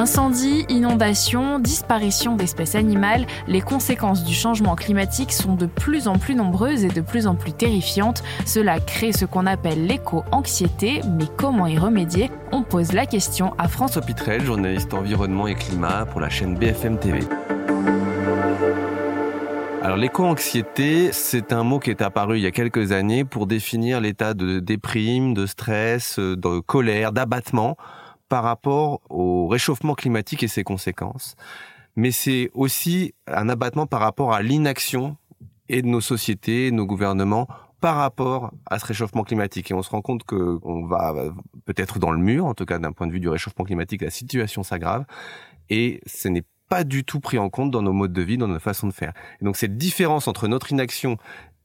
Incendies, inondations, disparition d'espèces animales, les conséquences du changement climatique sont de plus en plus nombreuses et de plus en plus terrifiantes. Cela crée ce qu'on appelle l'éco-anxiété, mais comment y remédier? On pose la question à François Pitrel, journaliste environnement et climat pour la chaîne BFM TV. Alors l'éco-anxiété, c'est un mot qui est apparu il y a quelques années pour définir l'état de déprime, de stress, de colère, d'abattement par rapport au réchauffement climatique et ses conséquences. Mais c'est aussi un abattement par rapport à l'inaction et de nos sociétés, nos gouvernements par rapport à ce réchauffement climatique. Et on se rend compte qu'on va peut-être dans le mur, en tout cas d'un point de vue du réchauffement climatique, la situation s'aggrave. Et ce n'est pas du tout pris en compte dans nos modes de vie, dans nos façons de faire. Et donc cette différence entre notre inaction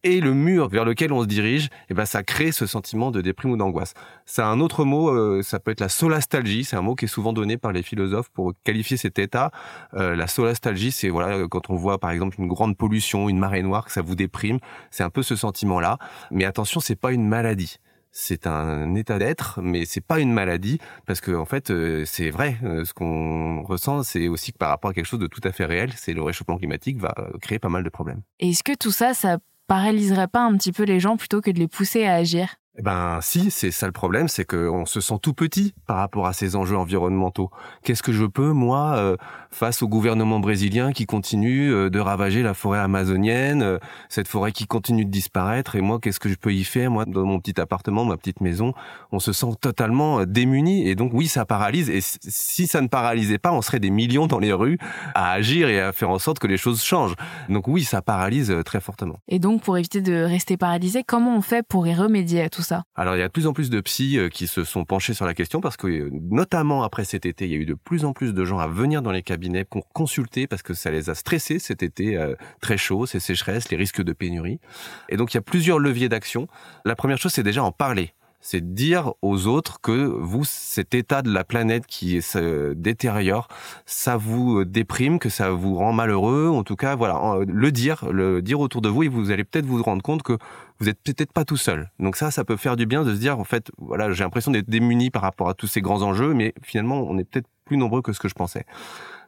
et le mur vers lequel on se dirige, eh ben ça crée ce sentiment de déprime ou d'angoisse. C'est un autre mot, euh, ça peut être la solastalgie. C'est un mot qui est souvent donné par les philosophes pour qualifier cet état. Euh, la solastalgie, c'est voilà quand on voit par exemple une grande pollution, une marée noire, que ça vous déprime. C'est un peu ce sentiment-là. Mais attention, c'est pas une maladie c'est un état d'être, mais c'est pas une maladie parce que en fait euh, c'est vrai. ce qu'on ressent, c'est aussi que par rapport à quelque chose de tout à fait réel, c'est le réchauffement climatique va créer pas mal de problèmes. Est-ce que tout ça, ça paralyserait pas un petit peu les gens plutôt que de les pousser à agir ben si, c'est ça le problème, c'est qu'on se sent tout petit par rapport à ces enjeux environnementaux. Qu'est-ce que je peux moi euh, face au gouvernement brésilien qui continue euh, de ravager la forêt amazonienne, euh, cette forêt qui continue de disparaître et moi qu'est-ce que je peux y faire moi dans mon petit appartement, ma petite maison? On se sent totalement démuni et donc oui, ça paralyse et si ça ne paralysait pas, on serait des millions dans les rues à agir et à faire en sorte que les choses changent. Donc oui, ça paralyse très fortement. Et donc pour éviter de rester paralysé, comment on fait pour y remédier à tout Alors il y a de plus en plus de psys euh, qui se sont penchés sur la question parce que euh, notamment après cet été, il y a eu de plus en plus de gens à venir dans les cabinets pour consulter parce que ça les a stressés cet été euh, très chaud, ces sécheresses, les risques de pénurie. Et donc il y a plusieurs leviers d'action. La première chose, c'est déjà en parler c'est dire aux autres que vous, cet état de la planète qui se détériore, ça vous déprime, que ça vous rend malheureux. En tout cas, voilà, le dire, le dire autour de vous, et vous allez peut-être vous rendre compte que vous êtes peut-être pas tout seul. Donc ça, ça peut faire du bien de se dire, en fait, voilà, j'ai l'impression d'être démuni par rapport à tous ces grands enjeux, mais finalement, on est peut-être plus nombreux que ce que je pensais.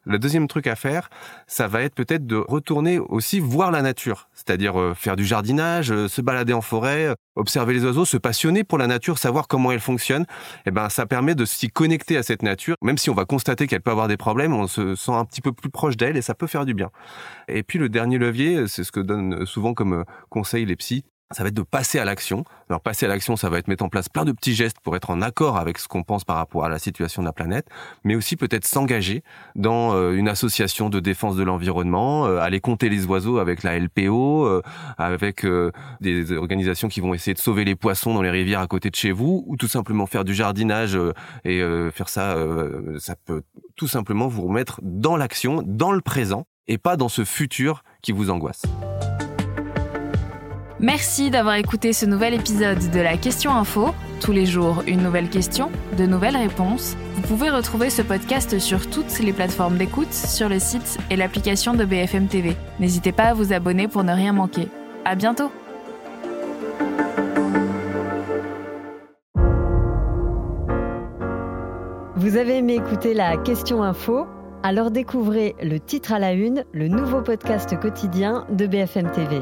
Le deuxième truc à faire, ça va être peut-être de retourner aussi voir la nature, c'est-à-dire euh, faire du jardinage, euh, se balader en forêt, euh, observer les oiseaux, se passionner pour la nature, savoir comment elle fonctionne. Et eh ben, ça permet de s'y connecter à cette nature, même si on va constater qu'elle peut avoir des problèmes, on se sent un petit peu plus proche d'elle et ça peut faire du bien. Et puis le dernier levier, c'est ce que donnent souvent comme conseil les psys, ça va être de passer à l'action. Alors passer à l'action, ça va être mettre en place plein de petits gestes pour être en accord avec ce qu'on pense par rapport à la situation de la planète, mais aussi peut-être s'engager dans euh, une association de défense de l'environnement, euh, aller compter les oiseaux avec la LPO, euh, avec des organisations qui vont essayer de sauver les poissons dans les rivières à côté de chez vous, ou tout simplement faire du jardinage et faire ça, ça peut tout simplement vous remettre dans l'action, dans le présent, et pas dans ce futur qui vous angoisse. Merci d'avoir écouté ce nouvel épisode de la Question Info. Tous les jours, une nouvelle question, de nouvelles réponses. Vous pouvez retrouver ce podcast sur toutes les plateformes d'écoute, sur le site et l'application de BFM TV. N'hésitez pas à vous abonner pour ne rien manquer. À bientôt! Vous avez aimé écouter la Question Info? Alors découvrez le titre à la une, le nouveau podcast quotidien de BFM TV.